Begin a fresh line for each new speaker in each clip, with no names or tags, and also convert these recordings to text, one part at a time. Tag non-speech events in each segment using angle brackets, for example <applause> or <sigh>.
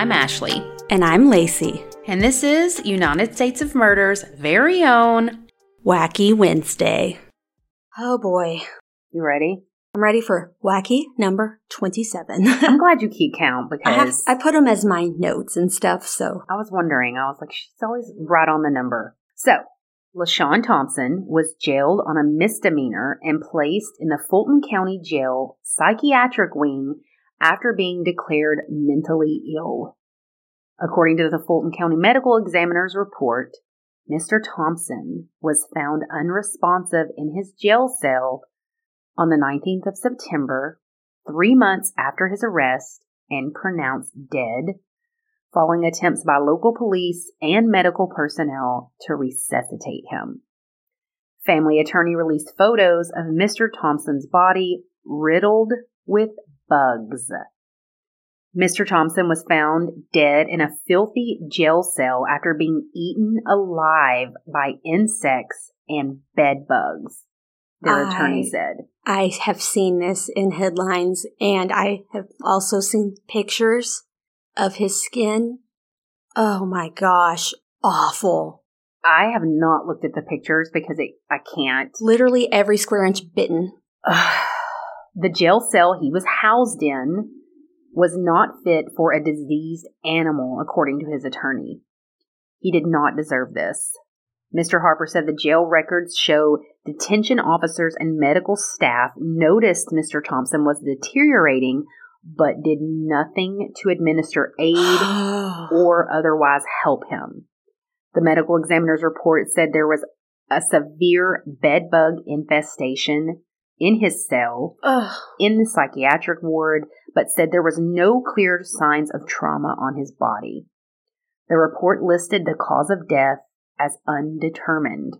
I'm Ashley.
And I'm Lacey.
And this is United States of Murder's very own
Wacky Wednesday. Oh boy.
You ready?
I'm ready for wacky number 27. <laughs>
I'm glad you keep count
I, have,
because
I put them as my notes and stuff, so.
I was wondering. I was like, she's always right on the number. So, LaShawn Thompson was jailed on a misdemeanor and placed in the Fulton County Jail psychiatric wing after being declared mentally ill. According to the Fulton County Medical Examiner's report, Mr. Thompson was found unresponsive in his jail cell on the 19th of September, three months after his arrest, and pronounced dead, following attempts by local police and medical personnel to resuscitate him. Family attorney released photos of Mr. Thompson's body riddled with bugs. Mr. Thompson was found dead in a filthy jail cell after being eaten alive by insects and bed bugs, their attorney said.
I have seen this in headlines, and I have also seen pictures of his skin. Oh my gosh. Awful.
I have not looked at the pictures because it, I can't.
Literally every square inch bitten. <sighs> <sighs> <sighs>
the jail cell he was housed in was not fit for a diseased animal, according to his attorney. He did not deserve this. Mr. Harper said the jail records show detention officers and medical staff noticed Mr. Thompson was deteriorating but did nothing to administer aid <sighs> or otherwise help him. The medical examiner's report said there was a severe bed bug infestation in his cell
Ugh.
in the psychiatric ward, but said there was no clear signs of trauma on his body. The report listed the cause of death as undetermined.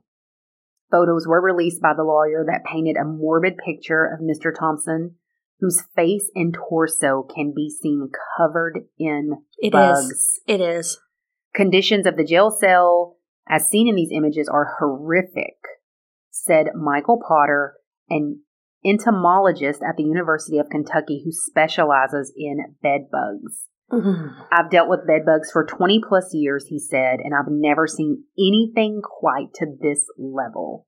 Photos were released by the lawyer that painted a morbid picture of Mr. Thompson, whose face and torso can be seen covered in
It is.
bugs.
It is.
Conditions of the jail cell, as seen in these images, are horrific, said Michael Potter, an entomologist at the University of Kentucky who specializes in bed bugs.
Mhm.
I've dealt with bed bugs for 20 plus years, he said, and I've never seen anything quite to this level.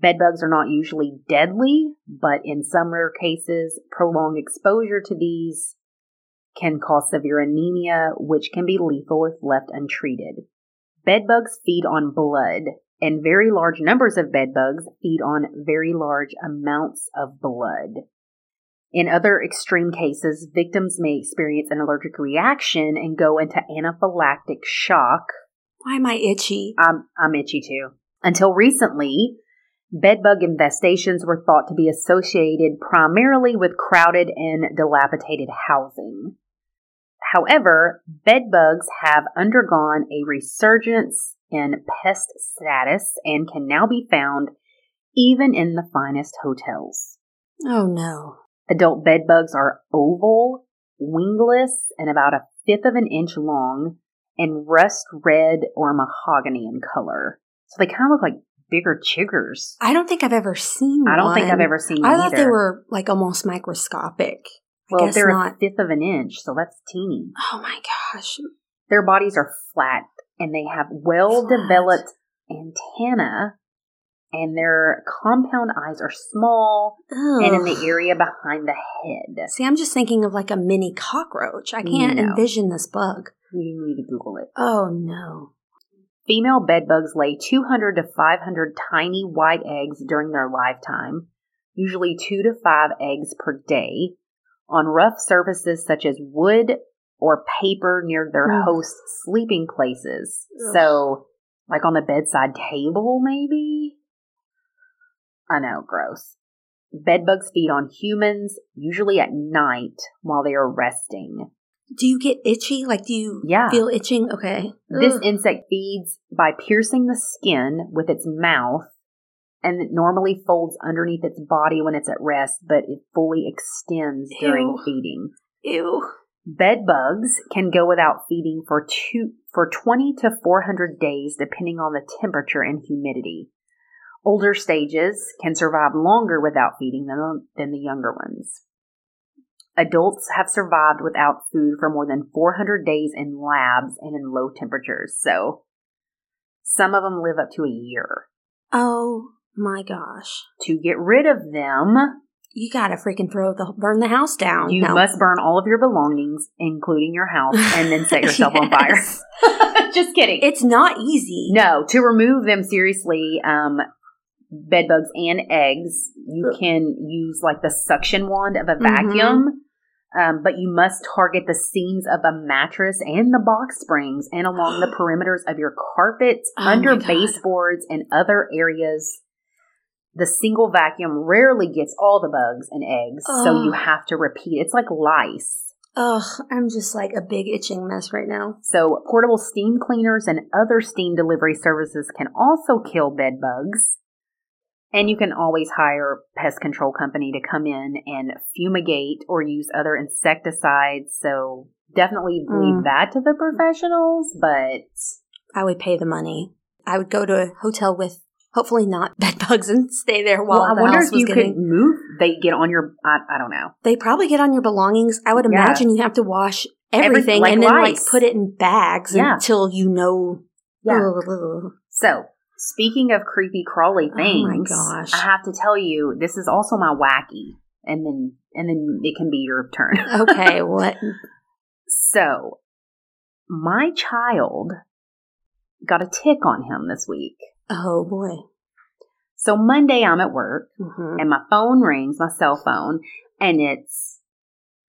Bed bugs are not usually deadly, but in some rare cases, prolonged exposure to these can cause severe anemia, which can be lethal if left untreated. Bed bugs feed on blood, and very large numbers of bed bugs feed on very large amounts of blood. In other extreme cases, victims may experience an allergic reaction and go into anaphylactic shock.
Why am I itchy?
I'm, I'm itchy too. Until recently, bedbug infestations were thought to be associated primarily with crowded and dilapidated housing. However, bed bugs have undergone a resurgence in pest status and can now be found even in the finest hotels.
Oh no.
Adult bed bugs are oval, wingless, and about a fifth of an inch long, and rust red or mahogany in color. So they kind of look like bigger chiggers.
I don't think I've ever seen
I don't think. I've ever seen
I thought they were like almost microscopic.
Well, they're
not.
a fifth of an inch, so that's teeny.
Oh my gosh.
Their bodies are flat and they have well developed antenna, and their compound eyes are small and in the area behind the head.
See, I'm just thinking of like a mini cockroach. I can't
No.
envision this bug.
You need to Google it.
Oh no.
Female bedbugs lay 200 to 500 tiny white eggs during their lifetime, usually two to five eggs per day, on rough surfaces such as wood or paper near their
Ugh.
host's sleeping places.
Ugh.
So, like on the bedside table, maybe? I know, gross. Bedbugs feed on humans, usually at night while they are resting.
Do you get itchy? Like, do you
Yeah.
feel itching? Okay.
This
Ugh.
insect feeds by piercing the skin with its mouth and it normally folds underneath its body when it's at rest, but it fully extends during feeding.
Ew.
Bed bugs can go without feeding for two for 20 to 400 days depending on the temperature and humidity. Older stages can survive longer without feeding than, than the younger ones. Adults have survived without food for more than 400 days in labs and in low temperatures. So some of them live up to a year.
Oh my gosh.
To get rid of them,
You gotta freaking throw the burn the house down.
you
No.
must burn all of your belongings, including your house, and then set <laughs> yourself on fire. <laughs> Just kidding.
It's not easy.
No, to remove them seriously, um, bed bugs and eggs, you
Ugh.
can use like the suction wand of a vacuum. Um, but you must target the seams of a mattress and the box springs and along the <gasps> perimeters of your carpets,
Oh
under baseboards, and other areas. The single vacuum rarely gets all the bugs and eggs, so you have to repeat. It's like lice.
Ugh, I'm just like a big itching mess right now.
So, portable steam cleaners and other steam delivery services can also kill bed bugs. And you can always hire a pest control company to come in and fumigate or use other insecticides. So, definitely leave
Mm.
that to the professionals, but
I would pay the money. I would go to a hotel with hopefully not <laughs> bed bugs and stay there while
well, I
the
wonder if
was
you
getting.
could move. They get on your, I, I don't know.
They probably get on your belongings. I would
Yeah.
imagine you have to wash
Every-
everything
like
and then like put it in bags
Yeah.
until you know.
Yeah.
Ugh.
So, speaking of creepy crawly
Oh my
things,
gosh.
I have to tell you, this is also my wacky. And then, and then it can be your turn. <laughs>
Okay, <laughs> what?
So, my child got a tick on him this week.
Oh boy.
So, Monday I'm at work
hmm
and my phone rings, my cell phone, and it's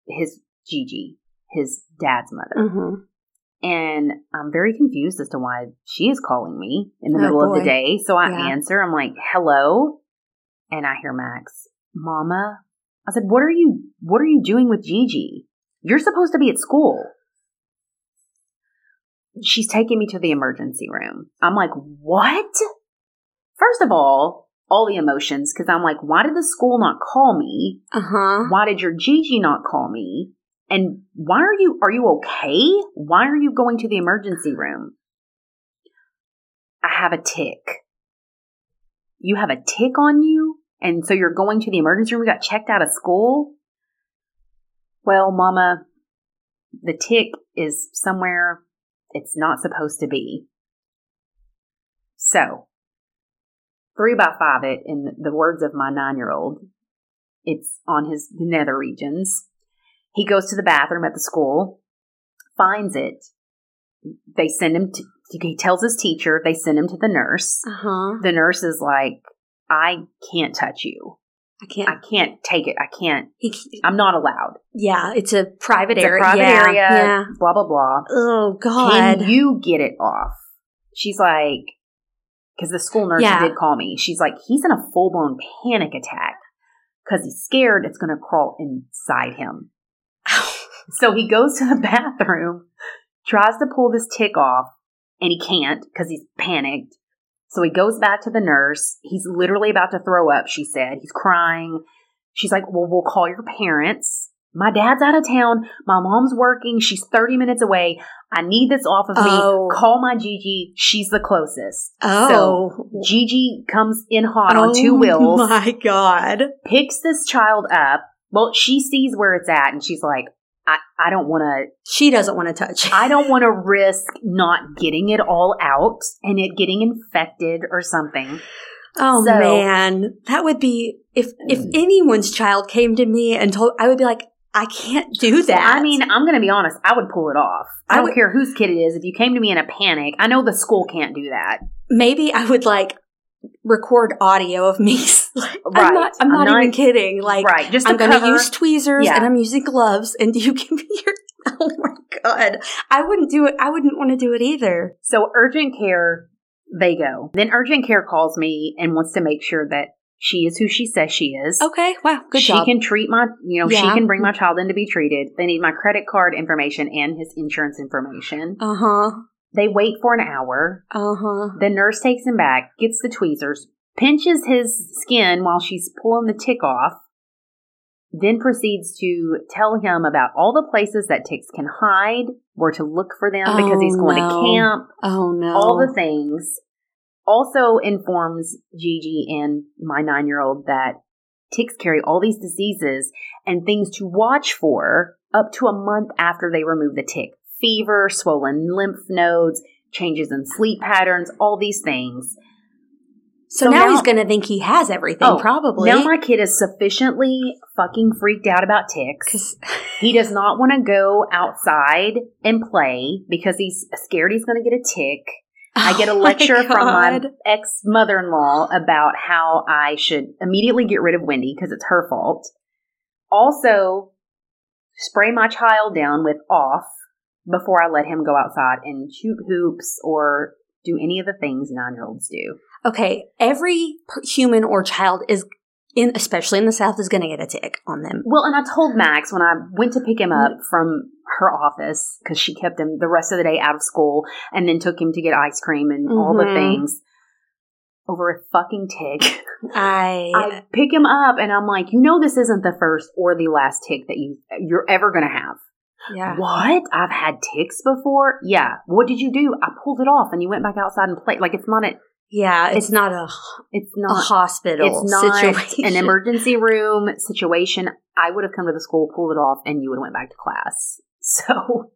his Gigi, his dad's mother.
hmm
And I'm very confused as to why she is calling me in the
Oh,
middle of the day. So I
Yeah.
answer. I'm like, "Hello," and I hear Max, "Mama." I said, "What are you? What are you doing with Gigi? You're supposed to be at school." She's taking me to the emergency room. I'm like, "What?" First of all, all the emotions because I'm like, "Why did the school not call me?
Uh huh.
Why did your Gigi not call me? And why are you are you okay? Why are you going to the emergency room? I have a tick. You have a tick on you? And so you're going to the emergency room? We got checked out of school? Well, mama, the tick is somewhere it's not supposed to be. So, three by five it, in the words of my nine year old, it's on his nether regions. He goes to the bathroom at the school, finds it. They send him to, he tells his teacher, they send him to the nurse.
Uh huh.
The nurse is like, I can't touch you.
I can't.
I can't take it. I can't.
he,
I'm not allowed.
yeah, it's a private
It's a
area.
private
yeah,
area.
Yeah.
Blah, blah, blah.
Oh God.
Can you get it off? She's like, because the school nurse
Yeah.
did call me. She's like, he's in a full blown panic attack because he's scared it's going to crawl inside him. <laughs> So he goes to the bathroom, tries to pull this tick off, and he can't because he's panicked. So he goes back to the nurse. He's literally about to throw up, she said. He's crying. She's like, Well, we'll call your parents. My dad's out of town. My mom's working. She's 30 minutes away. I need this off of
Oh.
me. Call my Gigi. She's the closest.
oh.
So Gigi comes in hot on
Oh
two wheels
My God.
picks this child up. Well, she sees where it's at and she's like, I, I don't want to,
She doesn't want to touch. <laughs>
I don't want to <laughs> risk not getting it all out and it getting infected or something.
Oh
So-
man, that would be if if
Mm.
anyone's child came to me and told, I would be like, I can't do that.
I mean, I'm going to be honest. I would pull it off. I
I
don't
would-
care whose kid it is. If you came to me in a panic, I know the school can't do that.
maybe I would like record audio of me. <laughs> like,
Right.
I'm not. I'm
I'm
not,
not-
even kidding. Like,
right. Just
I'm going to use tweezers
Yeah.
and I'm using gloves, and you <laughs> give me your. Oh my god, I wouldn't do it. I wouldn't want to do it either.
So urgent care, they go. Then urgent care calls me and wants to make sure that she is who she says she is.
Okay, wow, good
she
job.
can treat my, you know, she can bring my child in to be treated. They need my credit card information and his insurance information.
Uh huh.
They wait for an hour.
Uh huh.
The nurse takes him back, gets the tweezers, pinches his skin while she's pulling the tick off, then proceeds to tell him about all the places that ticks can hide, where to look for them because
Oh,
he's going
no.
to camp,
Oh no.
all the things. Also informs Gigi and my nine year old that ticks carry all these diseases and things to watch for up to a month after they remove the tick. Fever, swollen lymph nodes, changes in sleep patterns, all these things.
So,
So
now,
now-
he's going to think he has everything,
Oh,
probably.
Now my kid is sufficiently fucking freaked out about ticks. <laughs> He does not want to go outside and play because he's scared he's going to get a tick. I get a
Oh <laughs> my
lecture from my ex mother in law about how I should immediately get rid of Wendy because it's her fault. Also, spray my child down with off before I let him go outside and shoot hoops or do any of the things nine year olds do.
Okay, every human or child is in, especially in the South, is going to get a tick on them.
Well, and I told Max when I went to pick him up from her office because she kept him the rest of the day out of school and then took him to get ice cream and all the
Mhm.
things over a fucking tick. <laughs>
I,
I pick him up and I'm like, you know, this isn't the first or the last tick that you you're ever gonna have.
Yeah.
What? I've had ticks before. Yeah. What did you do? I pulled it off and you went back outside and played. Like it's not a.
Yeah, it's,
It's
not a,
It's not a
hospital
It's not
situation.
an <laughs> emergency room situation. I would have come to the school, pulled it off, and you would have went back to class. <laughs> So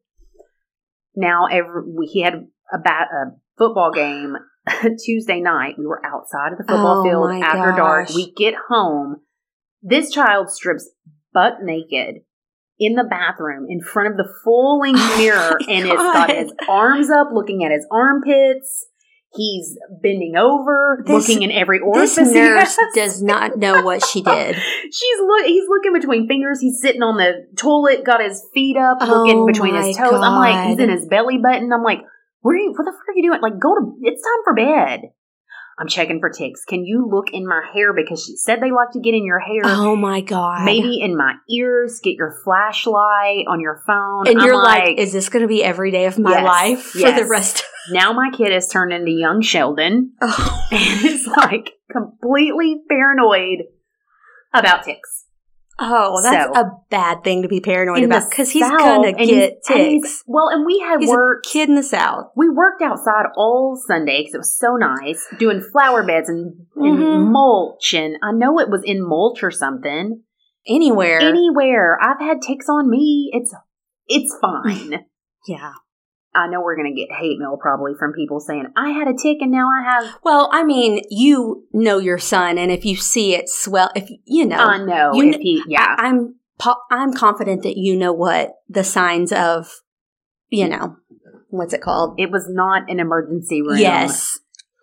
now every we, he had a bat a football game <laughs> Tuesday night. We were outside of the football
Oh
field after dark. We get home. This child strips butt naked in the bathroom in front of the full length <laughs>
Oh
mirror and it's got his arms up looking at his armpits. He's bending over,
This-
looking in every orifice.
This nurse <laughs> does not know what she did.
She's look. He's looking between fingers. He's sitting on the toilet, got his feet up,
Oh
looking between his toes. I'm like, he's in his belly button. I'm like, where are you? What the fuck are you doing? Like, go to. It's time for bed. I'm checking for ticks. Can you look in my hair because she said they like to get in your hair.
Oh my god!
Maybe in my ears. Get your flashlight on your phone.
and
I'm
you're like, "Is this going to be every day of my
Yes,
life for
yes.
the rest?" <laughs>
now my kid has turned into young Sheldon
Oh, <laughs>
and is like completely paranoid about ticks.
Oh that's
So-
a bad thing to be paranoid about because he's going to get
he's- and he's-
ticks.
Well, and we had
He's
work.
a kid in the South.
we worked outside all Sunday because it was so nice, doing flower beds and, and
Mhm.
mulch. And I know it was in mulch or something.
Anywhere,
Anywhere, I've had ticks on me. It's it's fine. <laughs>
yeah.
I know we're gonna get hate mail probably from people saying I had a tick and now I have.
Well, I mean, you know your son, and if you see it swell, if you know,
I know
You
if
kn-
he, yeah.
I, am po- I'm confident that you know what the signs of, you know, what's it called?
it was not an emergency room.
Yes,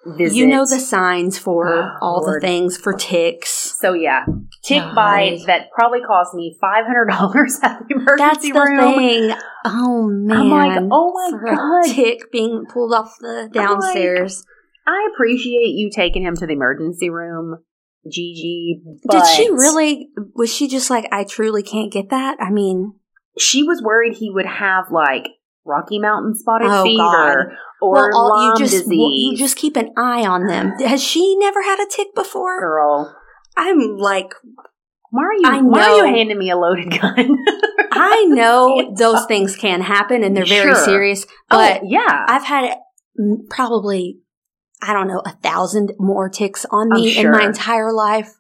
visit.
you know the signs for
Oh, <gasps>
all
Lord.
the things for ticks.
So yeah, tick
God.
bite that probably cost me five hundred dollars at the emergency That's
the
room.
thing. Oh man!
I'm like, oh my
for
God.
tick being pulled off the downstairs.
I appreciate you taking him to the emergency room, Gigi.
Did she really? Was she just like, I truly can't get that? I mean,
She was worried he would have like Rocky Mountain spotted
Oh,
fever or
well, all-
Lyme
you just
disease.
well, you just keep an eye on them. Has she never had a tick before?
girl.
I'm like,
Why are you?
I
Why are you
know.
handing me a loaded gun? <laughs>
I know <laughs> those things can happen and they're very
Sure.
serious,
oh
but
yeah,
I've had probably, I don't know, a thousand more ticks on me in my entire life.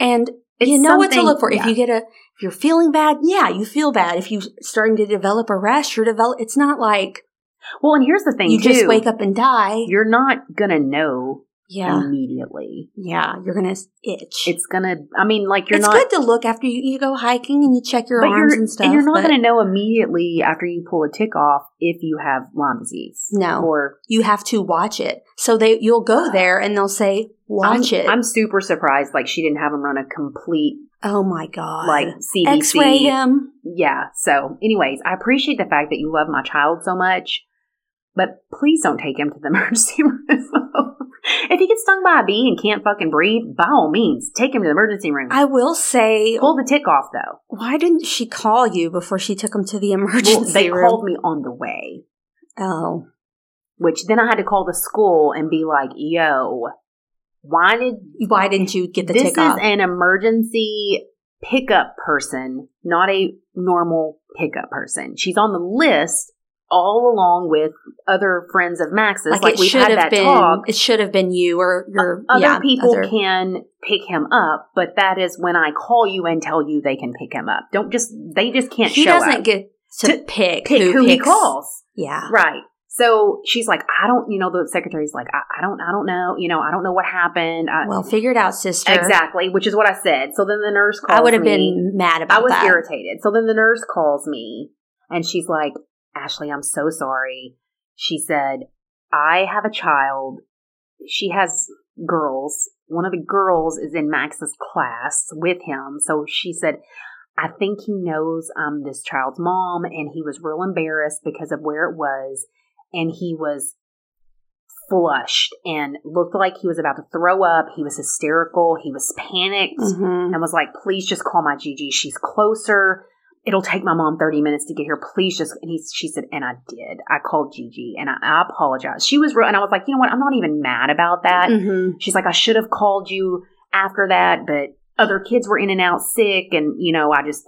And
It's
you know what to look for. If you get a, if you're feeling bad, yeah, you feel bad. If you're starting to develop a rash, you're develop. It's not like
well, and here's the thing:
you just wake up and die.
You're not gonna know
Yeah,
immediately.
yeah, you're gonna itch.
It's gonna. I mean, like you're
it's
not.
It's good to look after you, you go hiking and you check your arms and stuff.
you're not to know immediately after you pull a tick off if you have Lyme disease.
No.
Or
you have to watch it. So they you'll go <sighs> there and they'll say, "Watch
I'm,
it."
I'm super surprised. Like she didn't have him run a complete
oh my god!
like CBC.
X-ray him.
Yeah. So, anyways, I appreciate the fact that you love my child so much, but please don't take him to the <laughs> emergency room. If he gets stung by a bee and can't fucking breathe, by all means, take him to the emergency room.
I will say,
Pull the tick off though.
why didn't she call you before she took him to the
Well,
emergency
they
room?
called me on the way.
oh,
which then I had to call the school and be like, yo, why did
why didn't you get the
this
tick
is
off?
an emergency pickup person, not a normal pickup person. She's on the list all along with other friends of Max's. Like,
Like, it
we've
should
had
have
that
been.
talk.
It should have been you or your
Other
yeah,
people
other-
can pick him up, but that is when I call you and tell you they can pick him up. Don't just they just can't
He doesn't
up.
get to,
To
pick,
pick who, he
picks-
calls.
Yeah.
Right. So she's like, I don't, you know, the secretary's like, I, I don't, I don't know, you know, I don't know what happened. I,
Well, figure it out, sister.
exactly, which is what I said. So then the nurse calls
I would have been mad about
I was
that.
irritated. So then the nurse calls me and she's like, Ashley, I'm so sorry. She said, I have a child. She has girls. One of the girls is in Max's class with him. So she said, I think he knows I'm this child's mom and he was real embarrassed because of where it was. And he was flushed and looked like he was about to throw up. He was hysterical. He was panicked
Mhm.
and was like, please just call my Gigi. She's closer. It'll take my mom 30 minutes to get here. Please just, and he, she said, and I did. I called Gigi and I, I apologized. She was real. And I was like, you know what? I'm not even mad about that.
Mhm.
She's like, I should have called you after that, but other kids were in and out sick. And, you know, I just,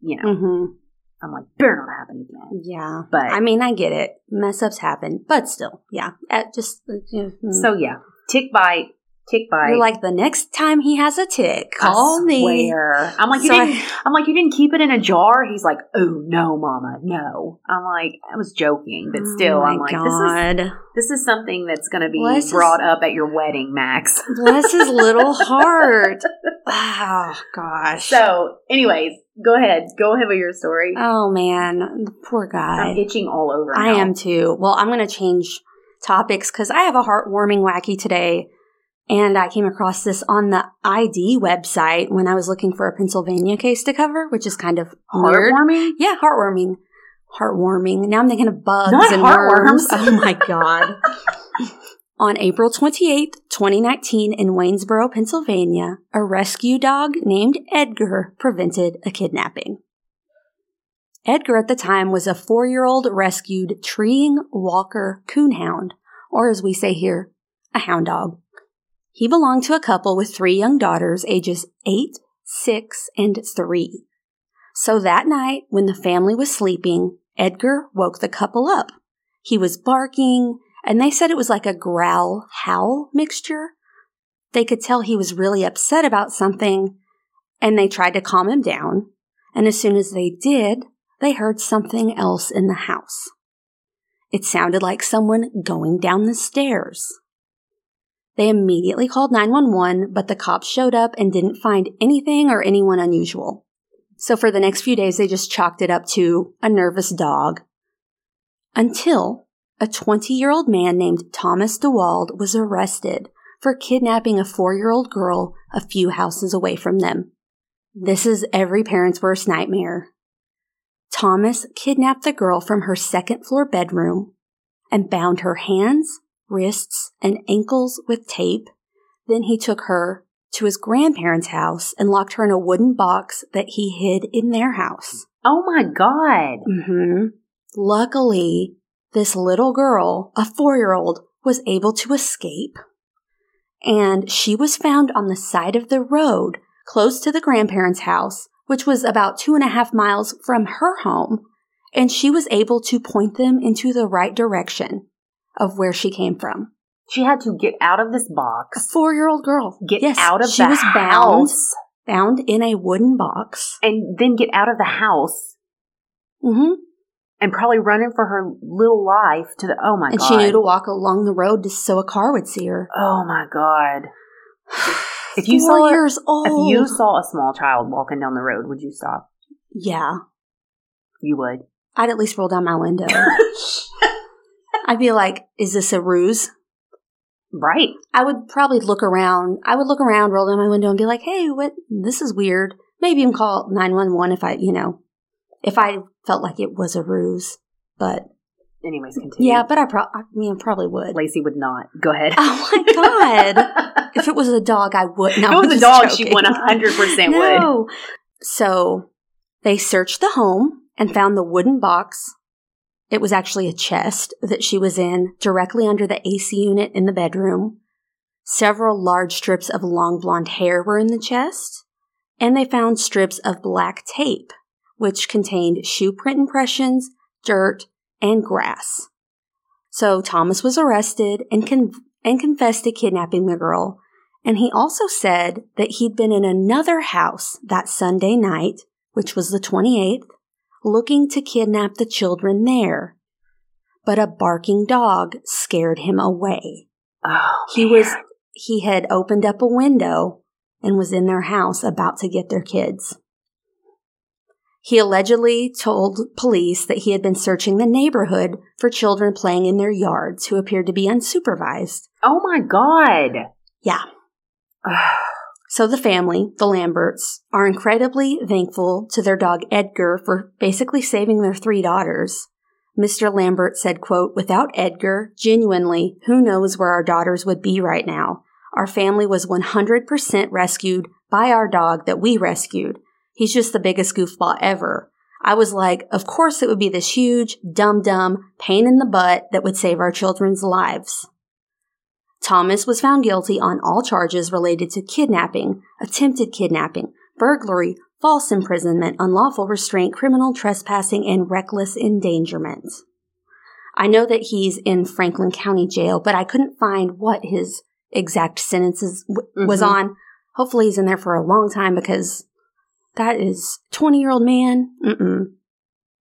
you know,
Mhm.
I'm like, better not happen again.
Yeah.
But
I mean, I get it. Mess ups happen, but still, yeah. Uh, just uh, mm.
so yeah, tick bite, tick bite.
you're like the next time he has a tick,
I
call me.
I'm like, you
So
didn't. I'm like, you didn't keep it in a jar. He's like, oh no, mama, no. I'm like, I was joking, but oh still,
oh
I'm like, this is this is something that's going to be
Bless his-
brought up at your wedding, Max.
Bless his little <laughs> heart. Oh gosh.
so, anyways, go ahead, go ahead with your story.
oh man, poor guy.
I'm itching all over.
I
now.
am too. Well, I'm going to change topics because I have a heartwarming wacky today. And I came across this on the ID website when I was looking for a Pennsylvania case to cover, which is kind of weird.
heartwarming.
Yeah, heartwarming. Heartwarming. Now I'm thinking of bugs
Not
and
heartworms.
worms. <laughs> Oh my God. On April 28th, 2019, in Waynesboro, Pennsylvania, a rescue dog named Edgar prevented a kidnapping. Edgar at the time was a four year old rescued treeing walker coonhound, or as we say here, a hound dog. He belonged to a couple with three young daughters, ages eight, six, and three. So that night, when the family was sleeping, Edgar woke the couple up. He was barking, and they said it was like a growl howl mixture. They could tell he was really upset about something, and they tried to calm him down. And as soon as they did, they heard something else in the house. It sounded like someone going down the stairs. They immediately called 911, but the cops showed up and didn't find anything or anyone unusual. So for the next few days, they just chalked it up to a nervous dog. Until a 20 year old man named Thomas DeWald was arrested for kidnapping a four year old girl a few houses away from them. This is every parent's worst nightmare. Thomas kidnapped the girl from her second floor bedroom and bound her hands, wrists, and ankles with tape. Then he took her to his grandparents' house and locked her in a wooden box that he hid in their house.
Oh my god.
Mm-hmm. Luckily, this little girl, a four year old, was able to escape. And she was found on the side of the road close to the grandparents' house, which was about two and a half miles from her home. And she was able to point them into the right direction of where she came from.
She had to get out of this box.
A four year old girl.
get
yes,
out of
she
the
was bound,
house,
bound in a wooden box.
and then get out of the house
hmm
and probably running for her little life to the. Oh my
And
god.
she knew to walk along the road to so a car would see her.
Oh my god. <sighs> If you
Four
saw
years old.
If you saw a small child walking down the road, would you stop?
yeah,
You would.
I'd at least roll down my window. <laughs> <laughs> I'd be like, "Is this a ruse?"
right.
I would probably look around. I would look around, roll down my window, and be like, "Hey, what? This is weird." Maybe even call nine one one if I, you know, if I felt like it was a ruse. But
Anyways, mm, continue.
yeah, but I, pro- I mean, I probably would.
Lacey would not. Go ahead.
Oh my <laughs> god! if it was a dog, I would. No,
if it was a dog, she
joking.
one hundred percent <laughs> would.
So they searched the home and found the wooden box. It was actually a chest that she was in directly under the AC unit in the bedroom. Several large strips of long blonde hair were in the chest, and they found strips of black tape, which contained shoe print impressions, dirt, and grass. So Thomas was arrested and, con- and confessed to kidnapping the girl. And he also said that he'd been in another house that Sunday night, which was the 28th, looking to kidnap the children there. But a barking dog scared him away.
Oh,
He was he had opened up a window and was in their house about to get their kids. He allegedly told police that he had been searching the neighborhood for children playing in their yards who appeared to be unsupervised.
Oh my god.
Yeah. So the family, the Lamberts, are incredibly thankful to their dog Edgar for basically saving their three daughters. Mr. Lambert said, quote, without Edgar, genuinely, who knows where our daughters would be right now. Our family was 100% rescued by our dog that we rescued. He's just the biggest goofball ever. I was like, of course it would be this huge, dumb dumb pain in the butt that would save our children's lives. Thomas was found guilty on all charges related to kidnapping, attempted kidnapping, burglary, false imprisonment, unlawful restraint, criminal trespassing, and reckless endangerment. I know that he's in Franklin County Jail, but I couldn't find what his exact sentences w- was
Mhm.
on. Hopefully, he's in there for a long time because that is twenty year old man. Mm-mm.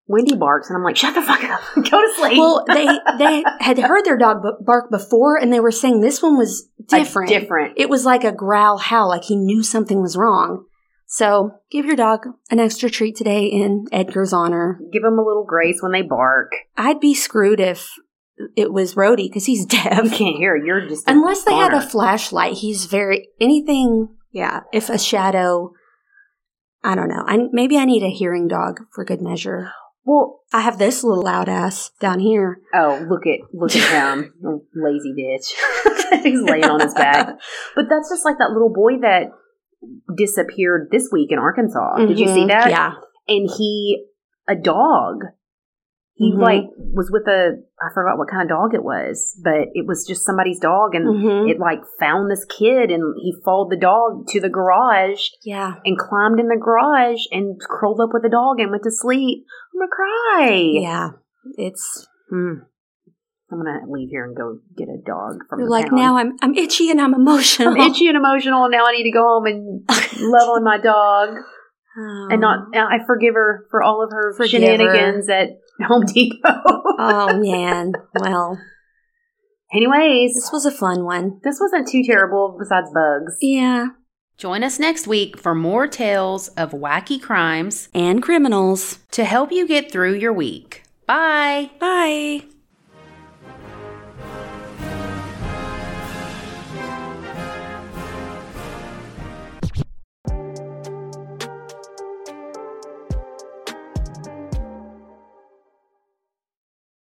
Wendy barks, and I'm like, shut the fuck up. <laughs> Go to sleep.
Well, they they had heard their dog b- bark before, and they were saying this one was
A
different.
different.
It was like a growl howl, like he knew something was wrong. So give your dog an extra treat today in Edgar's honor.
Give them a little grace when they bark.
I'd be screwed if it was Rhodey because he's <laughs>
You
deaf.
can't hear. You're just
Unless they had a flashlight, he's very anything. Yeah, if a shadow. I don't know. I maybe I need a hearing dog for good measure.
Well,
I have this little loud ass down here.
oh, look at look at him, <laughs> lazy bitch. <laughs> He's laying on his back. <laughs> But that's just like that little boy that disappeared this week in Arkansas. Did you see
Mhm.
that?
Yeah.
And he, a dog. He
Mhm.
like was with a I forgot what kind of dog it was, but it was just somebody's dog, and
Mhm.
it like found this kid, and he followed the dog to the garage
Yeah.
and climbed in the garage and curled up with the dog and went to sleep. I'm gonna cry.
Yeah. It's
Hmm. I'm gonna leave here and go get a dog from
you're
the
like
pound.
now I'm I'm itchy and I'm emotional.
I'm itchy and emotional, and now I need to go home and <laughs> love on my dog
Oh.
and not. I forgive her for all of her
Forgive
shenanigans at <laughs> Home Depot.
Oh <laughs> man. Well,
Anyways,
this was a fun one.
this wasn't too terrible. Besides bugs.
Yeah.
Join us next week for more tales of wacky crimes
And criminals.
to help you get through your week. Bye.
Bye.